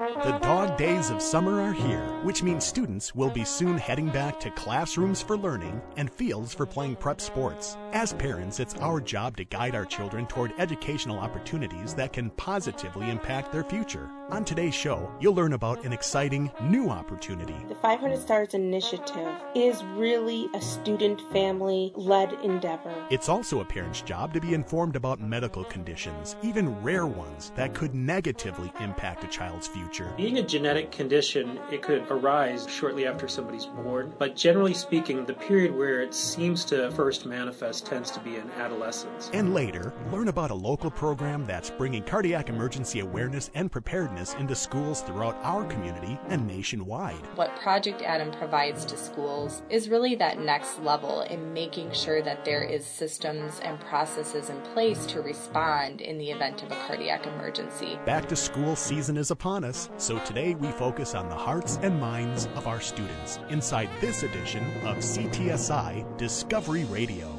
The dog days of summer are here, which means students will be soon heading back to classrooms for learning and fields for playing prep sports. As parents, it's our job to guide our children toward educational opportunities that can positively impact their future. On today's show, you'll learn about an exciting new opportunity. The 500 Stars Initiative is really a student family led endeavor. It's also a parent's job to be informed about medical conditions, even rare ones, that could negatively impact a child's future. Being a genetic condition, it could arise shortly after somebody's born, but generally speaking, the period where it seems to first manifest tends to be in adolescence. And later, learn about a local program that's bringing cardiac emergency awareness and preparedness into schools throughout our community and nationwide. What Project Adam provides to schools is really that next level in making sure that there is systems and processes in place to respond in the event of a cardiac emergency. Back to school season is upon us, so today we focus on the hearts and minds of our students inside this edition of CTSI Discovery Radio.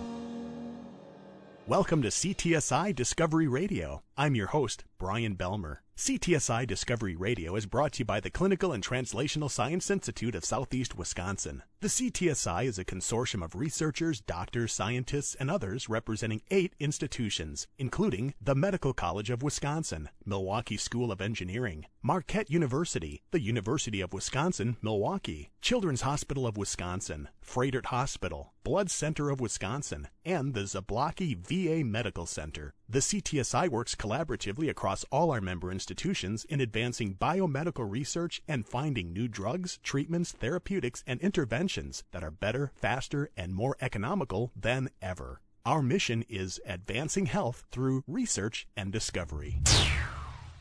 Welcome to CTSI Discovery Radio. I'm your host, Brian Belmer. CTSI Discovery Radio is brought to you by the Clinical and Translational Science Institute of Southeast Wisconsin. The CTSI is a consortium of researchers, doctors, scientists, and others representing eight institutions, including the Medical College of Wisconsin, Milwaukee School of Engineering, Marquette University, the University of Wisconsin, Milwaukee, Children's Hospital of Wisconsin, Froedtert Hospital, Blood Center of Wisconsin, and the Zablocki VA Medical Center. The CTSI works collaboratively across all our member institutions in advancing biomedical research and finding new drugs, treatments, therapeutics, and interventions that are better, faster, and more economical than ever. Our mission is advancing health through research and discovery.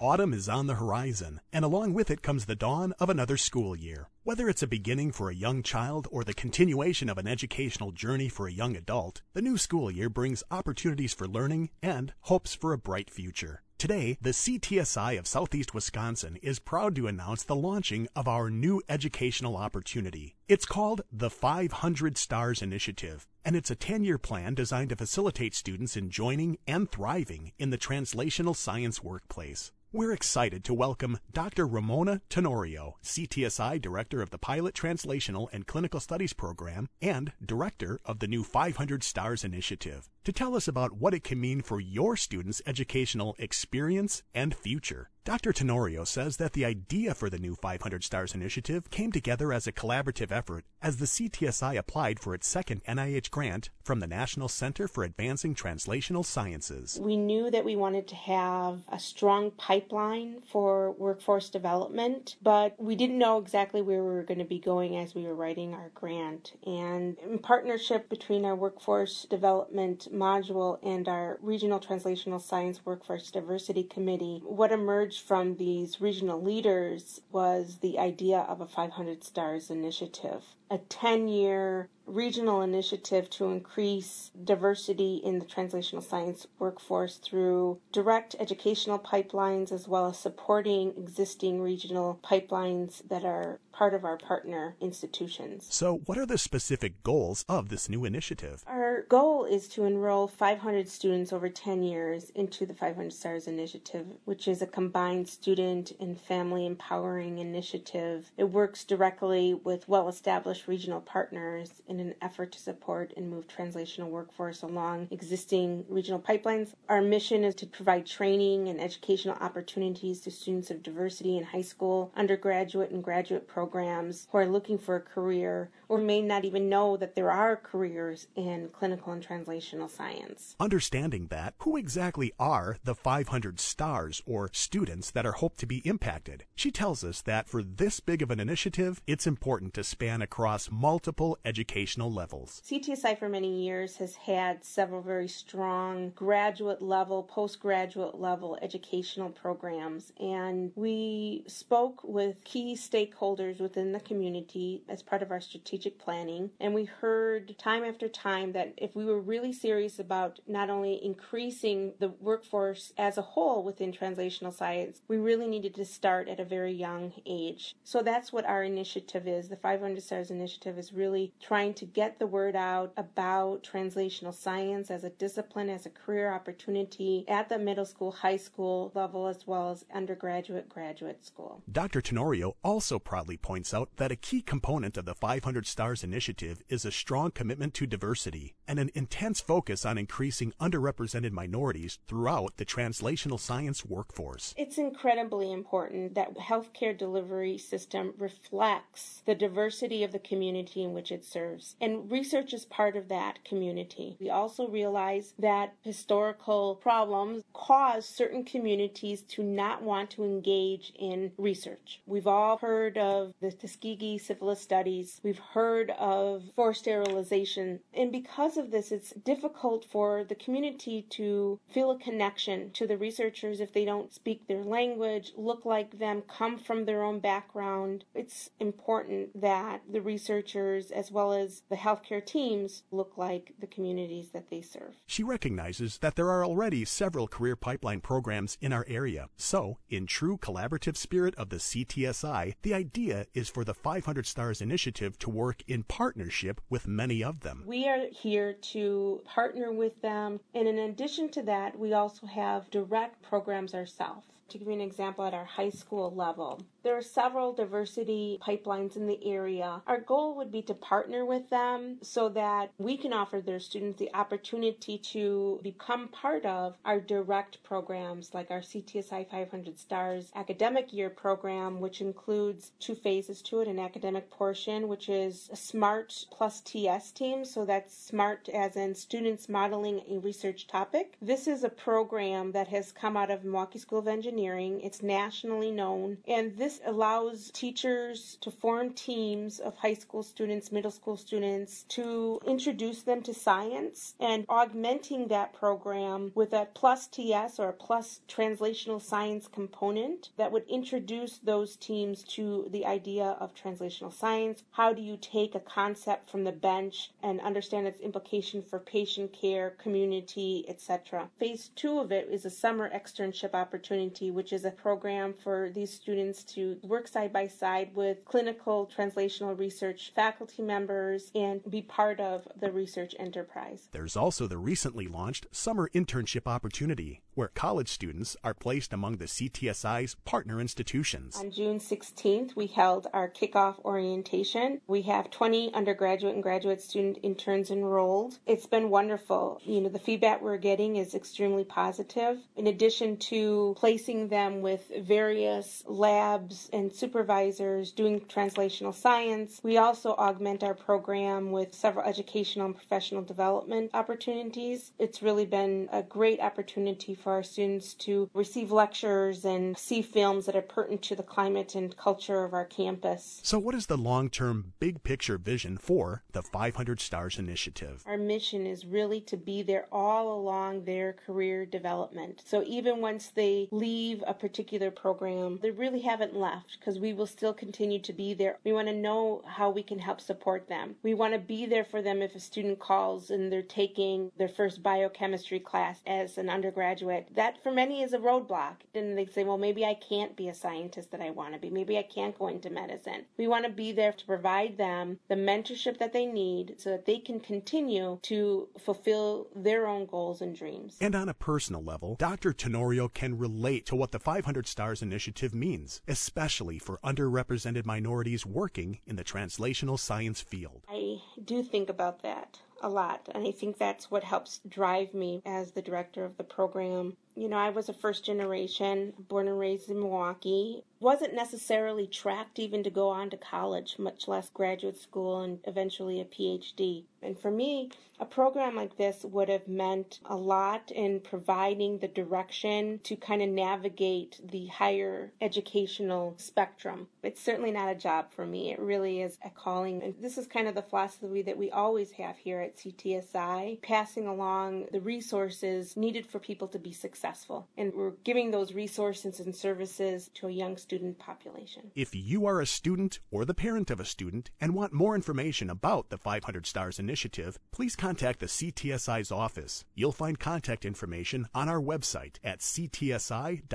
Autumn is on the horizon, and along with it comes the dawn of another school year. Whether it's a beginning for a young child or the continuation of an educational journey for a young adult, the new school year brings opportunities for learning and hopes for a bright future. Today, the CTSI of Southeast Wisconsin is proud to announce the launching of our new educational opportunity. It's called the 500 Stars Initiative, and it's a 10 year plan designed to facilitate students in joining and thriving in the translational science workplace. We're excited to welcome Dr. Ramona Tenorio, CTSI Director of the Pilot Translational and Clinical Studies Program and Director of the new 500 Stars Initiative, to tell us about what it can mean for your students' educational experience and future. Dr. Tenorio says that the idea for the new 500 Stars initiative came together as a collaborative effort as the CTSI applied for its second NIH grant from the National Center for Advancing Translational Sciences. We knew that we wanted to have a strong pipeline for workforce development, but we didn't know exactly where we were going to be going as we were writing our grant. And in partnership between our workforce development module and our Regional Translational Science Workforce Diversity Committee, what emerged from these regional leaders was the idea of a 500 Stars initiative, a 10 year regional initiative to increase diversity in the translational science workforce through direct educational pipelines as well as supporting existing regional pipelines that are part of our partner institutions. So, what are the specific goals of this new initiative? Our goal is to enroll 500 students over 10 years into the 500 Stars Initiative, which is a combined student and family empowering initiative. It works directly with well established regional partners in an effort to support and move translational workforce along existing regional pipelines. Our mission is to provide training and educational opportunities to students of diversity in high school, undergraduate, and graduate programs who are looking for a career or may not even know that there are careers in clinical and translational science. Understanding that, who exactly are the 500 stars or students that are hoped to be impacted? She tells us that for this big of an initiative, it's important to span across multiple educational levels. CTSI for many years has had several very strong graduate level, postgraduate level educational programs, and we spoke with key stakeholders within the community as part of our strategic planning, and we heard time after time that if we were really serious about not only increasing the workforce as a whole within translational science, we really needed to start at a very young age. So that's what our initiative is. The 500 Stars initiative is really trying to get the word out about translational science as a discipline, as a career opportunity at the middle school, high school level, as well as undergraduate, graduate school. Dr. Tenorio also proudly points out that a key component of the 500 Stars initiative is a strong commitment to diversity and an intense focus on increasing underrepresented minorities throughout the translational science workforce. It's incredibly important that healthcare delivery system reflects the diversity of the community in which it serves. And research is part of that community. We also realize that historical problems cause certain communities to not want to engage in research. We've all heard of the Tuskegee syphilis studies. We've heard of forced sterilization. And because of this, it's difficult for the community to feel a connection to the researchers if they don't speak their language, look like them, come from their own background. It's important that the researchers, as well as the healthcare teams, look like the communities that they serve. She recognizes that there are already several career pipeline programs in our area. So, in true collaborative spirit of the CTSI, the idea is for the 500 Stars initiative to work in partnership with many of them. We are here to partner with them, and in addition to that, we also have direct programs ourselves. To give you an example, at our high school level, there are several diversity pipelines in the area. Our goal would be to partner with them so that we can offer their students the opportunity to become part of our direct programs like our CTSI 500 Stars academic year program, which includes two phases to it an academic portion, which is a SMART plus TS team. So that's SMART as in students modeling a research topic. This is a program that has come out of Milwaukee School of Engineering, it's nationally known, and this allows teachers to form teams of high school students, middle school students, to introduce them to science and augmenting that program with a plus TS or a plus translational science component that would introduce those teams to the idea of translational science. How do you take a concept from the bench and understand its implication for patient care, community, etc. Phase two of it is a summer externship opportunity, which is a program for these students to to work side by side with clinical translational research faculty members and be part of the research enterprise. There's also the recently launched Summer Internship Opportunity, where college students are placed among the CTSI's partner institutions. On June 16th, we held our kickoff orientation. We have 20 undergraduate and graduate student interns enrolled. It's been wonderful. You know, the feedback we're getting is extremely positive. In addition to placing them with various labs labs and supervisors doing translational science. We also augment our program with several educational and professional development opportunities. It's really been a great opportunity for our students to receive lectures and see films that are pertinent to the climate and culture of our campus. So, what is the long term big picture vision for the 500 Stars Initiative? Our mission is really to be there all along their career development. So, even once they leave a particular program, they really haven't left because we will still continue to be there. We want to know how we can help support them. We want to be there for them if a student calls and they're taking their first biochemistry class as an undergraduate. That for many is a roadblock. And they say, well, maybe I can't be a scientist that I want to be. Maybe I can't go into medicine. We want to be there to provide them the mentorship that they need so that they can continue to fulfill their own goals and dreams. And on a personal level, Dr. Tenorio can relate to what the 500 Stars Initiative means, especially for underrepresented minorities working in the translational science field. I do think about that a lot, and I think that's what helps drive me as the director of the program. You know, I was a first generation, born and raised in Milwaukee. Wasn't necessarily tracked even to go on to college, much less graduate school and eventually a PhD. And for me, a program like this would have meant a lot in providing the direction to kind of navigate the higher educational spectrum. It's certainly not a job for me. It really is a calling. And this is kind of the philosophy that we always have here at CTSI, passing along the resources needed for people to be successful. And we're giving those resources and services to a young student population. If you are a student or the parent of a student and want more information about the 500 Stars Initiative, please contact the CTSI's office. You'll find contact information on our website at ctsi.mcw.edu.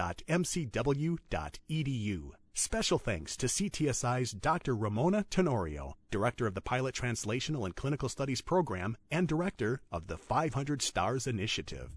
Special thanks to CTSI's Dr. Ramona Tenorio, Director of the Pilot Translational and Clinical Studies Program and Director of the 500 Stars Initiative.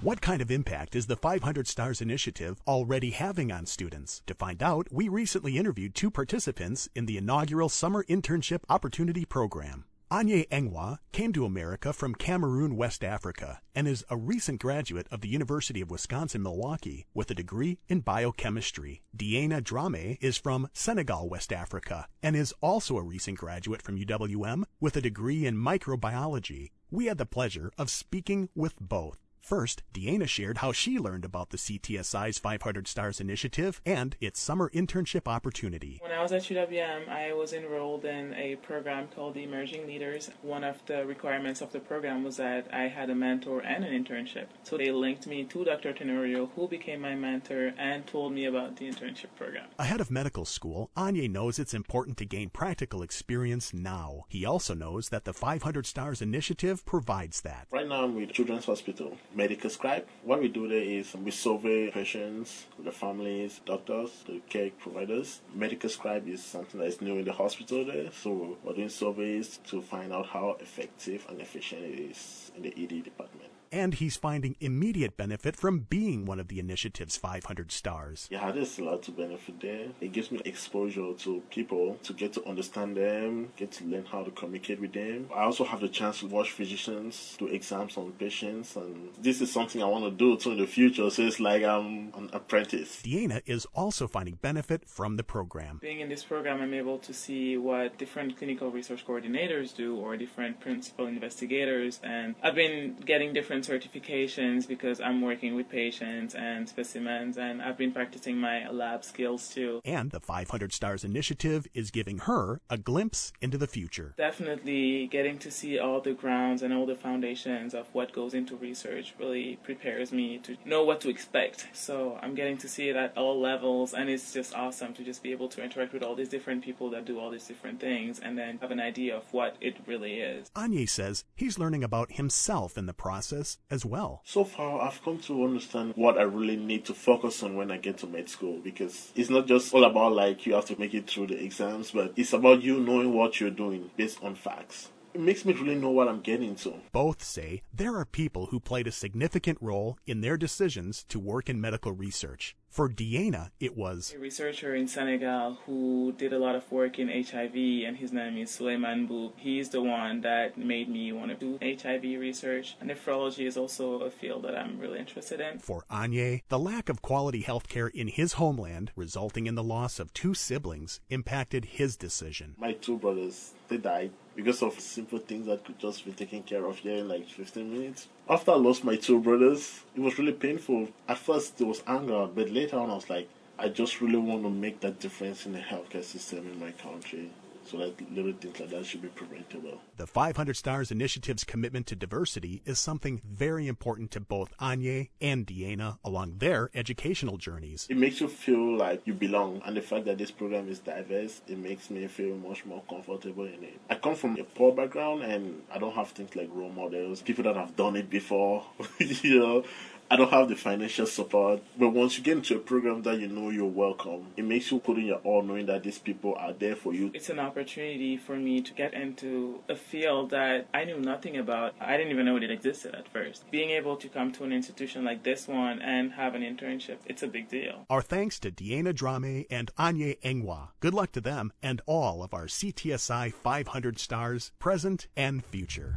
What kind of impact is the 500 Stars Initiative already having on students? To find out, we recently interviewed two participants in the inaugural Summer Internship Opportunity Program. Anye Engwa came to America from Cameroon, West Africa, and is a recent graduate of the University of Wisconsin-Milwaukee with a degree in biochemistry. Diana Drame is from Senegal, West Africa, and is also a recent graduate from UWM with a degree in microbiology. We had the pleasure of speaking with both. First, Deanna shared how she learned about the CTSI's 500 Stars initiative and its summer internship opportunity. When I was at UWM, I was enrolled in a program called the Emerging Leaders. One of the requirements of the program was that I had a mentor and an internship. So they linked me to Dr. Tenorio, who became my mentor and told me about the internship program. Ahead of medical school, Anye knows it's important to gain practical experience now. He also knows that the 500 Stars initiative provides that. Right now, I'm with Children's Hospital medical scribe. What we do there is we survey patients, the families, doctors, the care providers. Medical scribe is something that is new in the hospital there, so we're doing surveys to find out how effective and efficient it is in the ED department and he's finding immediate benefit from being one of the initiative's 500 stars. Yeah, there's a lot to benefit there. It gives me exposure to people, to get to understand them, get to learn how to communicate with them. I also have the chance to watch physicians do exams on patients, and this is something I want to do too in the future. So it's like I'm an apprentice. Deanna is also finding benefit from the program. Being in this program, I'm able to see what different clinical research coordinators do or different principal investigators, and I've been getting different certifications because I'm working with patients and specimens, and I've been practicing my lab skills too. And the 500 Stars Initiative is giving her a glimpse into the future. Definitely getting to see all the grounds and all the foundations of what goes into research really prepares me to know what to expect. So I'm getting to see it at all levels, and it's just awesome to just be able to interact with all these different people that do all these different things and then have an idea of what it really is. Anye says he's learning about himself in the process as well. So far, I've come to understand what I really need to focus on when I get to med school because it's not just all about like you have to make it through the exams, but it's about you knowing what you're doing based on facts it makes me really know what I'm getting to. Both say there are people who played a significant role in their decisions to work in medical research. For Diana, it was a researcher in Senegal who did a lot of work in HIV, and his name is Souleymane Mboup. He's the one that made me want to do HIV research. And nephrology is also a field that I'm really interested in. For Anye, the lack of quality health care in his homeland, resulting in the loss of two siblings, impacted his decision. My two brothers, they died because of simple things that could just be taken care of here in like 15 minutes. After I lost my two brothers, it was really painful. At first, there was anger, but later on, I was like, I just really want to make that difference in the healthcare system in my country. So that little things like that should be preventable. The 500 Stars Initiative's commitment to diversity is something very important to both Anye and Deanna along their educational journeys. It makes you feel like you belong, and the fact that this program is diverse, it makes me feel much more comfortable in it. I come from a poor background, and I don't have things like role models, people that have done it before, you know. I don't have the financial support, but once you get into a program that you know you're welcome, it makes you put in your all knowing that these people are there for you. It's an opportunity for me to get into a field that I knew nothing about. I didn't even know it existed at first. Being able to come to an institution like this one and have an internship, it's a big deal. Our thanks to Deanna Drame and Anye Engwa. Good luck to them and all of our CTSI 500 stars, present and future.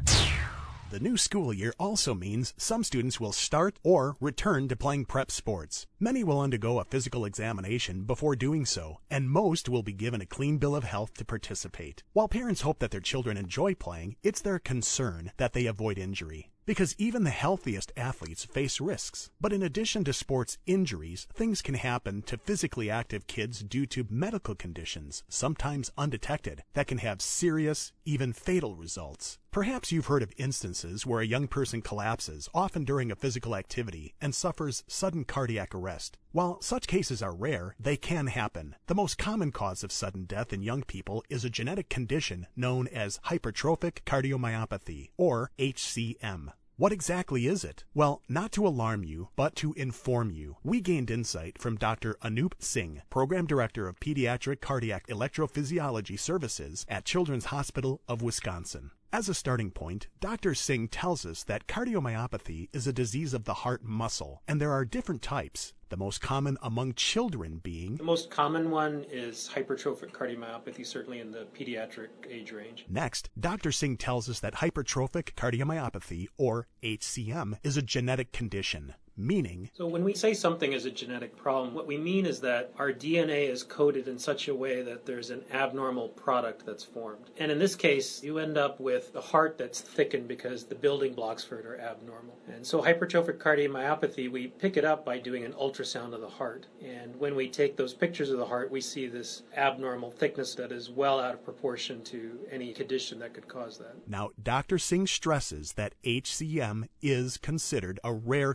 The new school year also means some students will start or return to playing prep sports. Many will undergo a physical examination before doing so, and most will be given a clean bill of health to participate. While parents hope that their children enjoy playing, it's their concern that they avoid injury. Because even the healthiest athletes face risks. But in addition to sports injuries, things can happen to physically active kids due to medical conditions, sometimes undetected, that can have serious, even fatal results. Perhaps you've heard of instances where a young person collapses, often during a physical activity, and suffers sudden cardiac arrest. While such cases are rare, they can happen. The most common cause of sudden death in young people is a genetic condition known as hypertrophic cardiomyopathy, or HCM. What exactly is it? Well, not to alarm you, but to inform you. We gained insight from Dr. Anup Singh, Program Director of Pediatric Cardiac Electrophysiology Services at Children's Hospital of Wisconsin. As a starting point, Dr. Singh tells us that cardiomyopathy is a disease of the heart muscle, and there are different types, the most common among children being The most common one is hypertrophic cardiomyopathy, certainly in the pediatric age range. Next, Dr. Singh tells us that hypertrophic cardiomyopathy, or HCM, is a genetic condition, meaning So, when we say something is a genetic problem, what we mean is that our DNA is coded in such a way that there's an abnormal product that's formed. And in this case, you end up with a heart that's thickened because the building blocks for it are abnormal. And so, hypertrophic cardiomyopathy, we pick it up by doing an ultrasound of the heart. And when we take those pictures of the heart, we see this abnormal thickness that is well out of proportion to any condition that could cause that. Now, Dr. Singh stresses that HCM is considered a rare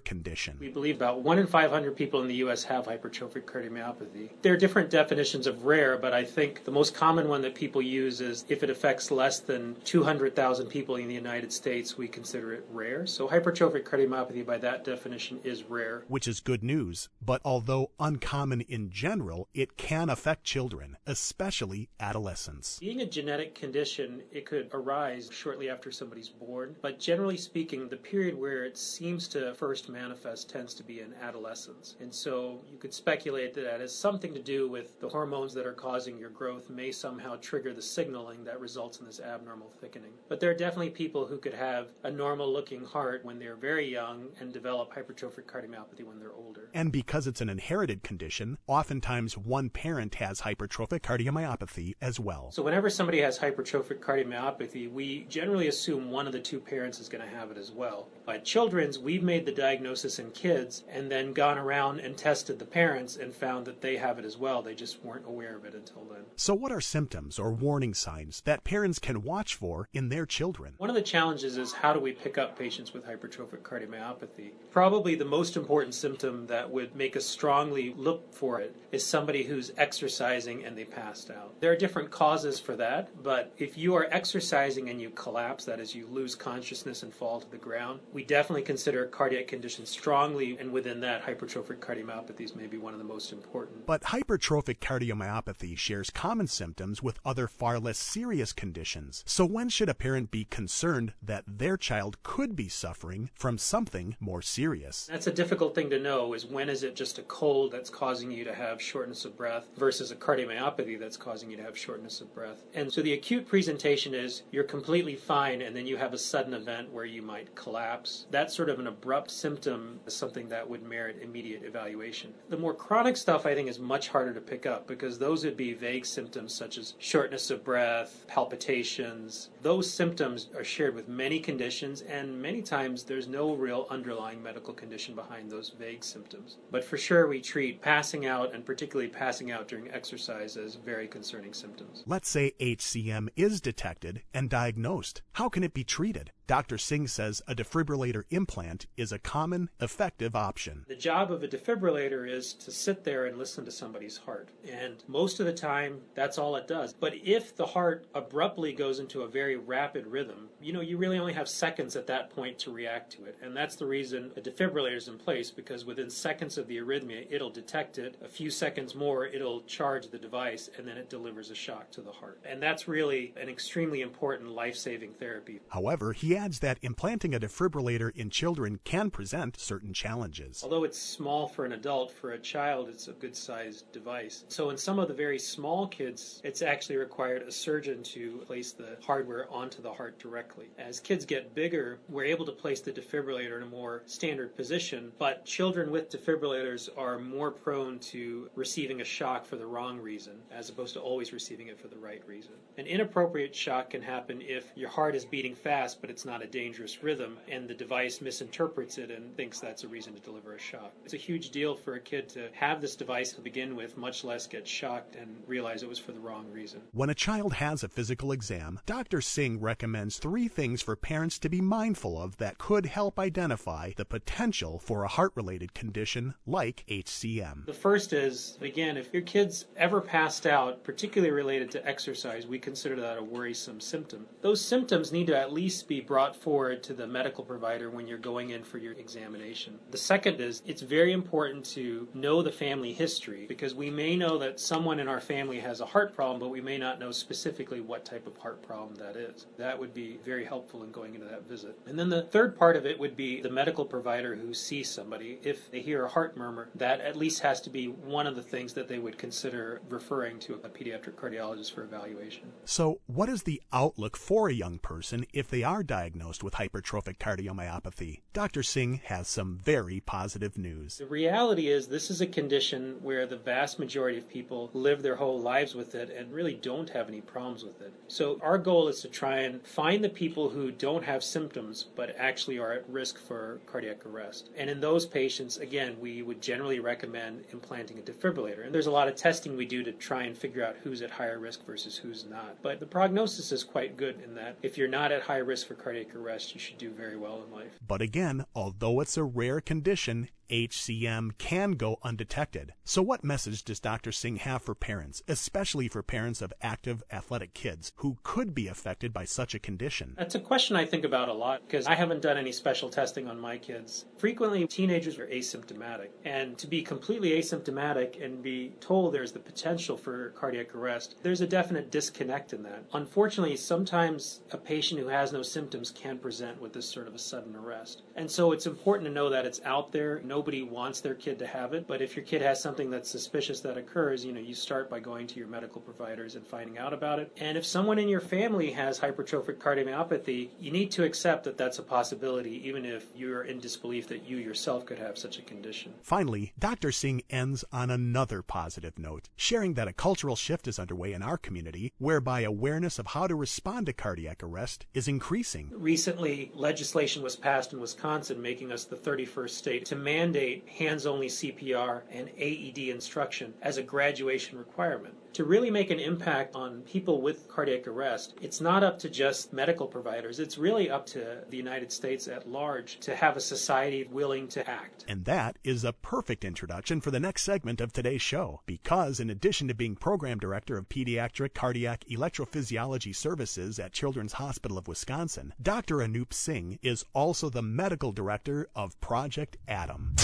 condition. We believe about 1 in 500 people in the U.S. have hypertrophic cardiomyopathy. There are different definitions of rare, but I think the most common one that people use is if it affects less than 200,000 people in the United States, we consider it rare. So hypertrophic cardiomyopathy, by that definition, is rare. Which is good news, but although uncommon in general, it can affect children, especially adolescents. Being a genetic condition, it could arise shortly after somebody's born, but generally speaking, the period where it seems to first manifest tends to be in adolescence. And so you could speculate that that has something to do with the hormones that are causing your growth may somehow trigger the signaling that results in this abnormal thickening. But there are definitely people who could have a normal looking heart when they're very young and develop hypertrophic cardiomyopathy when they're older. And because it's an inherited condition, oftentimes one parent has hypertrophic cardiomyopathy as well. So whenever somebody has hypertrophic cardiomyopathy, we generally assume one of the two parents is going to have it as well. By children's, we've made the diagnosis in kids and then gone around and tested the parents and found that they have it as well. They just weren't aware of it until then. So, what are symptoms or warning signs that parents can watch for in their children? One of the challenges is how do we pick up patients with hypertrophic cardiomyopathy? Probably the most important symptom that would make us strongly look for it is somebody who's exercising and they passed out. There are different causes for that, but if you are exercising and you collapse, that is, you lose consciousness and fall to the ground, we definitely consider cardiac conditions strongly, and within that, hypertrophic cardiomyopathies may be one of the most important. But hypertrophic cardiomyopathy shares common symptoms with other far less serious conditions. So, when should a parent be concerned that their child could be suffering from something more serious? That's a difficult thing to know is when is it just a cold that's causing you to have shortness of breath versus a cardiomyopathy that's causing you to have shortness of breath. And so the acute presentation is you're completely fine and then you have a sudden event where you might collapse. That's sort of an abrupt symptom is something that would merit immediate evaluation. The more chronic stuff I think is much harder to pick up because those would be vague symptoms such as shortness of breath, palpitations. Those symptoms are shared with many conditions and many times there's no real underlying medical condition behind those vague symptoms. But for sure we treat passing out and particularly passing out during exercise as very concerning symptoms. Let's say HCM is detected and diagnosed. How can it be treated? Dr. Singh says a defibrillator implant is a common, effective option. The job of a defibrillator is to sit there and listen to somebody's heart. And most of the time, that's all it does. But if the heart abruptly goes into a very rapid rhythm, you know, you really only have seconds at that point to react to it. And that's the reason a defibrillator is in place because within seconds of the arrhythmia, it'll detect it. A few seconds more, it'll charge the device and then it delivers a shock to the heart. And that's really an extremely important life saving therapy. However, he adds that implanting a defibrillator in children can present certain challenges. Although it's small for an adult, for a child, it's a good sized device. So, in some of the very small kids, it's actually required a surgeon to place the hardware onto the heart directly. As kids get bigger, we're able to place the defibrillator in a more standard position, but children with defibrillators are more prone to receiving a shock for the wrong reason, as opposed to always receiving it for the right reason. An inappropriate shock can happen if your heart is beating fast, but it's not a dangerous rhythm, and the device misinterprets it and thinks that's a reason to deliver a shock. It's a huge deal for a kid to have this device to begin with, much less get shocked and realize it was for the wrong reason. When a child has a physical exam, Dr. Singh recommends three things for parents to be mindful of that could help identify the potential for a heart related condition like HCM. The first is, again, if your kid's ever passed out, particularly related to exercise, we consider that a worrisome symptom. Those symptoms need to at least be brought forward to the medical provider when you're going in for your examination. The second is it's very important to know the family history because we may know that someone in our family has a heart problem, but we may not know specifically what type of heart problem that is. That would be very helpful in going into that visit. And then the third part of it would be the medical provider who sees somebody. If they hear a heart murmur, that at least has to be one of the things that they would consider referring to a pediatric cardiologist for evaluation. So, what is the outlook for a young person if they are diagnosed with hypertrophic cardiomyopathy? Dr. Singh has some very positive news. The reality is, this is a condition where the vast majority of people live their whole lives with it and really don't have any problems with it. So, our goal is to try and find the people who don't have symptoms but actually are at risk for cardiac arrest. And in those patients, again, we would generally recommend implanting a defibrillator. And there's a lot of testing we do to try and figure out who's at higher risk versus who's not. But the prognosis is quite good in that if you're not at high risk for cardiac arrest, you should do very well in life. But again, although it's a rare condition, HCM can go undetected. So, what message does Dr. Singh have for parents, especially for parents of active athletic kids who could be affected by such a condition? That's a question I think about a lot because I haven't done any special testing on my kids. Frequently, teenagers are asymptomatic, and to be completely asymptomatic and be told there's the potential for cardiac arrest, there's a definite disconnect in that. Unfortunately, sometimes a patient who has no symptoms can present with this sort of a sudden arrest. And so it's important to know that it's out there. Nobody wants their kid to have it, but if your kid has something that's suspicious that occurs, you know, you start by going to your medical providers and finding out about it. And if someone in your family has hypertrophic cardiomyopathy, you need to accept that that's a possibility, even if you're in disbelief that you yourself could have such a condition. Finally, Dr. Singh ends on another positive note, sharing that a cultural shift is underway in our community whereby awareness of how to respond to cardiac arrest is increasing. Recently, legislation was passed in Wisconsin making us the 31st state to mandate hands only CPR and AED instruction as a graduation requirement. To really make an impact on people with cardiac arrest, it's not up to just medical providers, it's really up to the United States at large to have a society willing to act. And that is a perfect introduction for the next segment of today's show, because in addition to being program director of pediatric cardiac electrophysiology services at Children's Hospital of Wisconsin, Dr. Anup Singh is also the medical director of Project Adam.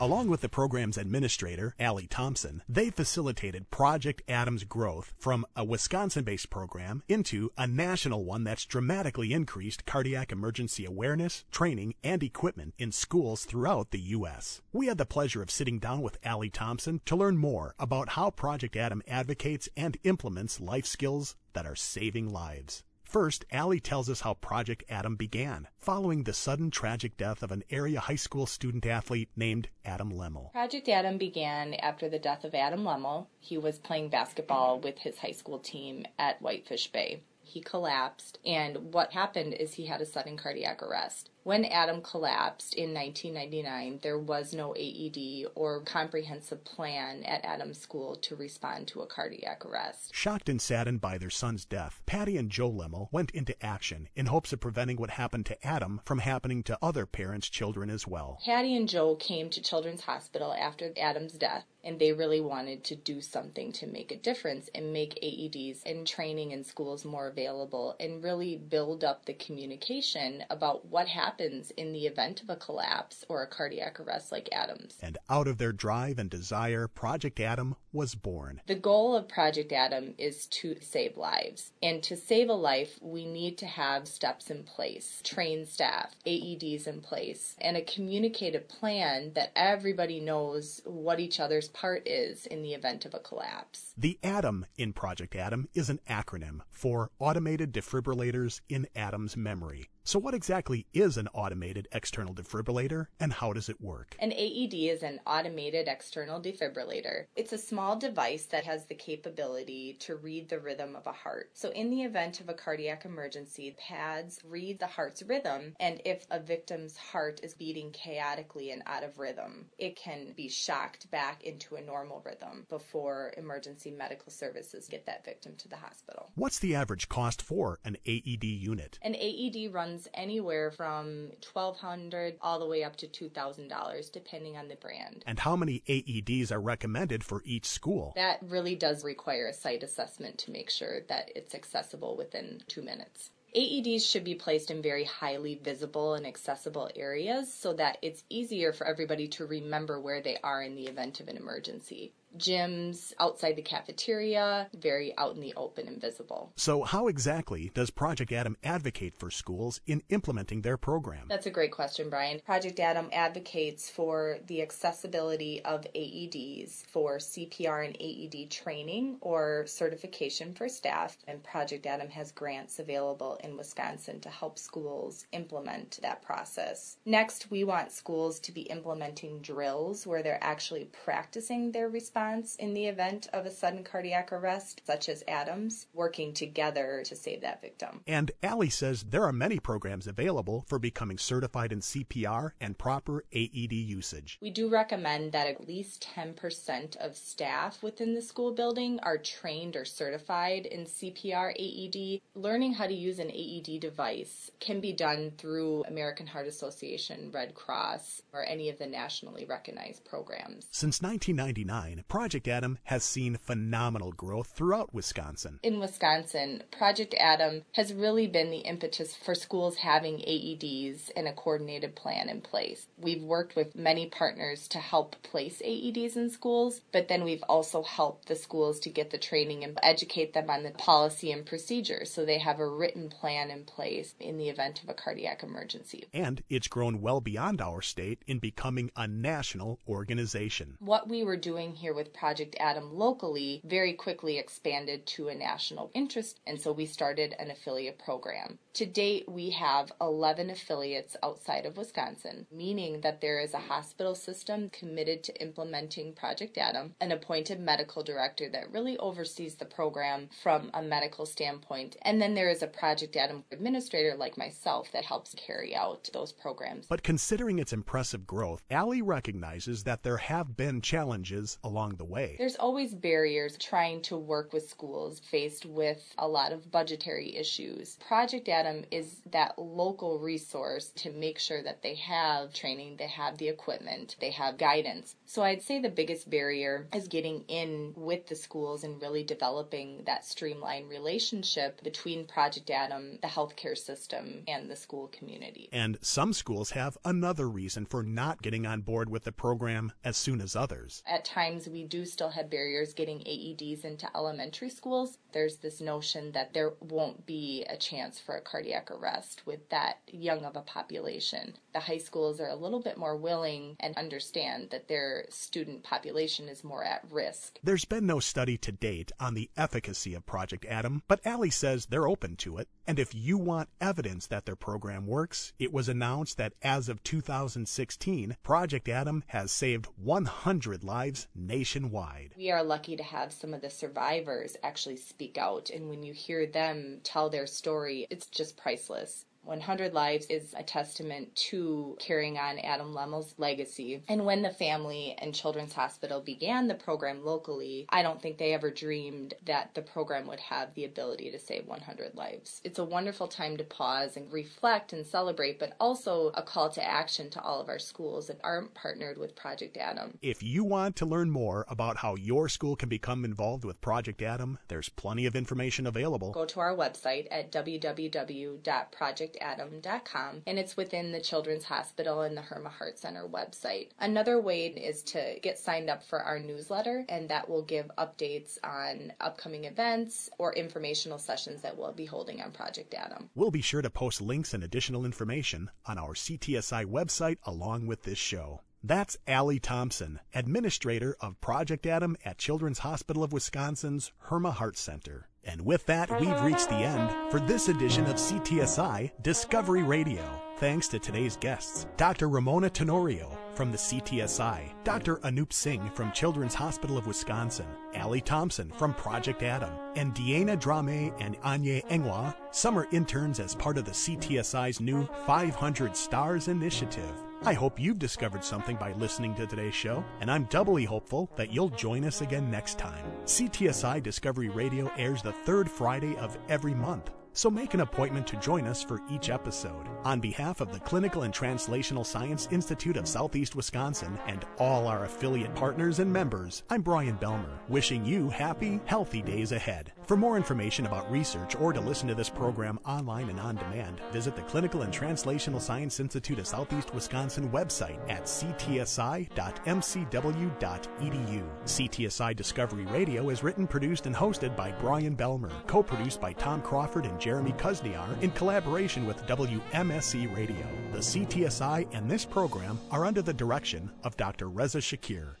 Along with the program's administrator, Allie Thompson, they facilitated Project Adam's growth from a Wisconsin based program into a national one that's dramatically increased cardiac emergency awareness, training, and equipment in schools throughout the U.S. We had the pleasure of sitting down with Allie Thompson to learn more about how Project Adam advocates and implements life skills that are saving lives. First, Allie tells us how Project Adam began, following the sudden tragic death of an area high school student athlete named Adam Lemmel. Project Adam began after the death of Adam Lemmel. He was playing basketball with his high school team at Whitefish Bay. He collapsed, and what happened is he had a sudden cardiac arrest. When Adam collapsed in 1999, there was no AED or comprehensive plan at Adam's school to respond to a cardiac arrest. Shocked and saddened by their son's death, Patty and Joe Lemmel went into action in hopes of preventing what happened to Adam from happening to other parents' children as well. Patty and Joe came to Children's Hospital after Adam's death, and they really wanted to do something to make a difference and make AEDs and training in schools more available and really build up the communication about what happens in the event of a collapse or a cardiac arrest like Adam's. And out of their drive and desire, Project Adam was born. The goal of Project Adam is to save lives. And to save a life, we need to have steps in place, trained staff, AEDs in place, and a communicated plan that everybody knows what each other's part is in the event of a collapse. The ADAM in Project Adam is an acronym for Automated Defibrillators in Adam's Memory. So, what exactly is an automated external defibrillator and how does it work? An AED is an automated external defibrillator. It's a small device that has the capability to read the rhythm of a heart. So, in the event of a cardiac emergency, pads read the heart's rhythm, and if a victim's heart is beating chaotically and out of rhythm, it can be shocked back into a normal rhythm before emergency medical services get that victim to the hospital. What's the average cost for an AED unit? An AED runs anywhere from 1,200 all the way up to $2,000, depending on the brand. And how many AEDs are recommended for each school? That really does require a site assessment to make sure that it's accessible within two minutes. AEDs should be placed in very highly visible and accessible areas so that it's easier for everybody to remember where they are in the event of an emergency gyms, outside the cafeteria, very out in the open and visible. So, how exactly does Project Adam advocate for schools in implementing their program? That's a great question, Brian. Project Adam advocates for the accessibility of AEDs for CPR and AED training or certification for staff, and Project Adam has grants available in Wisconsin to help schools implement that process. Next, we want schools to be implementing drills where they're actually practicing their response response in the event of a sudden cardiac arrest, such as Adams, working together to save that victim. And Allie says there are many programs available for becoming certified in CPR and proper AED usage. We do recommend that at least 10% of staff within the school building are trained or certified in CPR AED. Learning how to use an AED device can be done through American Heart Association, Red Cross, or any of the nationally recognized programs. Since 1999, Project Adam has seen phenomenal growth throughout Wisconsin. In Wisconsin, Project Adam has really been the impetus for schools having AEDs and a coordinated plan in place. We've worked with many partners to help place AEDs in schools, but then we've also helped the schools to get the training and educate them on the policy and procedures so they have a written plan in place in the event of a cardiac emergency. And it's grown well beyond our state in becoming a national organization. What we were doing here with Project Adam locally very quickly expanded to a national interest, and so we started an affiliate program. To date, we have 11 affiliates outside of Wisconsin, meaning that there is a hospital system committed to implementing Project Adam, an appointed medical director that really oversees the program from a medical standpoint, and then there is a Project Adam administrator like myself that helps carry out those programs. But considering its impressive growth, Allie recognizes that there have been challenges along the way. There's always barriers trying to work with schools faced with a lot of budgetary issues. Project Adam is that local resource to make sure that they have training, they have the equipment, they have guidance. So I'd say the biggest barrier is getting in with the schools and really developing that streamlined relationship between Project Adam, the healthcare system, and the school community. And some schools have another reason for not getting on board with the program as soon as others. At times, we do still have barriers getting AEDs into elementary schools. There's this notion that there won't be a chance for a cardiac arrest with that young of a population. The high schools are a little bit more willing and understand that their student population is more at risk. There's been no study to date on the efficacy of Project Adam, but Allie says they're open to it. And if you want evidence that their program works, it was announced that as of 2016, Project Adam has saved 100 lives nationwide. We are lucky to have some of the survivors actually speak out, and when you hear them tell their story, it's just priceless. 100 Lives is a testament to carrying on Adam Lemmel's legacy. And when the family and Children's Hospital began the program locally, I don't think they ever dreamed that the program would have the ability to save 100 lives. It's a wonderful time to pause and reflect and celebrate, but also a call to action to all of our schools that aren't partnered with Project Adam. If you want to learn more about how your school can become involved with Project Adam, there's plenty of information available. Go to our website at www.project projectadam.com and it's within the Children's Hospital and the Herma Heart Center website. Another way is to get signed up for our newsletter and that will give updates on upcoming events or informational sessions that we'll be holding on Project Adam. We'll be sure to post links and additional information on our CTSI website along with this show. That's Allie Thompson, Administrator of Project Adam at Children's Hospital of Wisconsin's Herma Heart Center. And with that, we've reached the end for this edition of CTSI Discovery Radio. Thanks to today's guests, Dr. Ramona Tenorio from the CTSI, Dr. Anup Singh from Children's Hospital of Wisconsin, Allie Thompson from Project Adam, and Deanna Drame and Anye Engwa, summer interns as part of the CTSI's new 500 Stars Initiative. I hope you've discovered something by listening to today's show, and I'm doubly hopeful that you'll join us again next time. CTSI Discovery Radio airs the third Friday of every month, so make an appointment to join us for each episode. On behalf of the Clinical and Translational Science Institute of Southeast Wisconsin and all our affiliate partners and members, I'm Brian Belmer, wishing you happy, healthy days ahead. For more information about research or to listen to this program online and on demand, visit the Clinical and Translational Science Institute of Southeast Wisconsin website at ctsi.mcw.edu. CTSI Discovery Radio is written, produced, and hosted by Brian Belmer, co-produced by Tom Crawford and Jeremy Kuzniar in collaboration with WMSC Radio. The CTSI and this program are under the direction of Dr. Reza Shaker.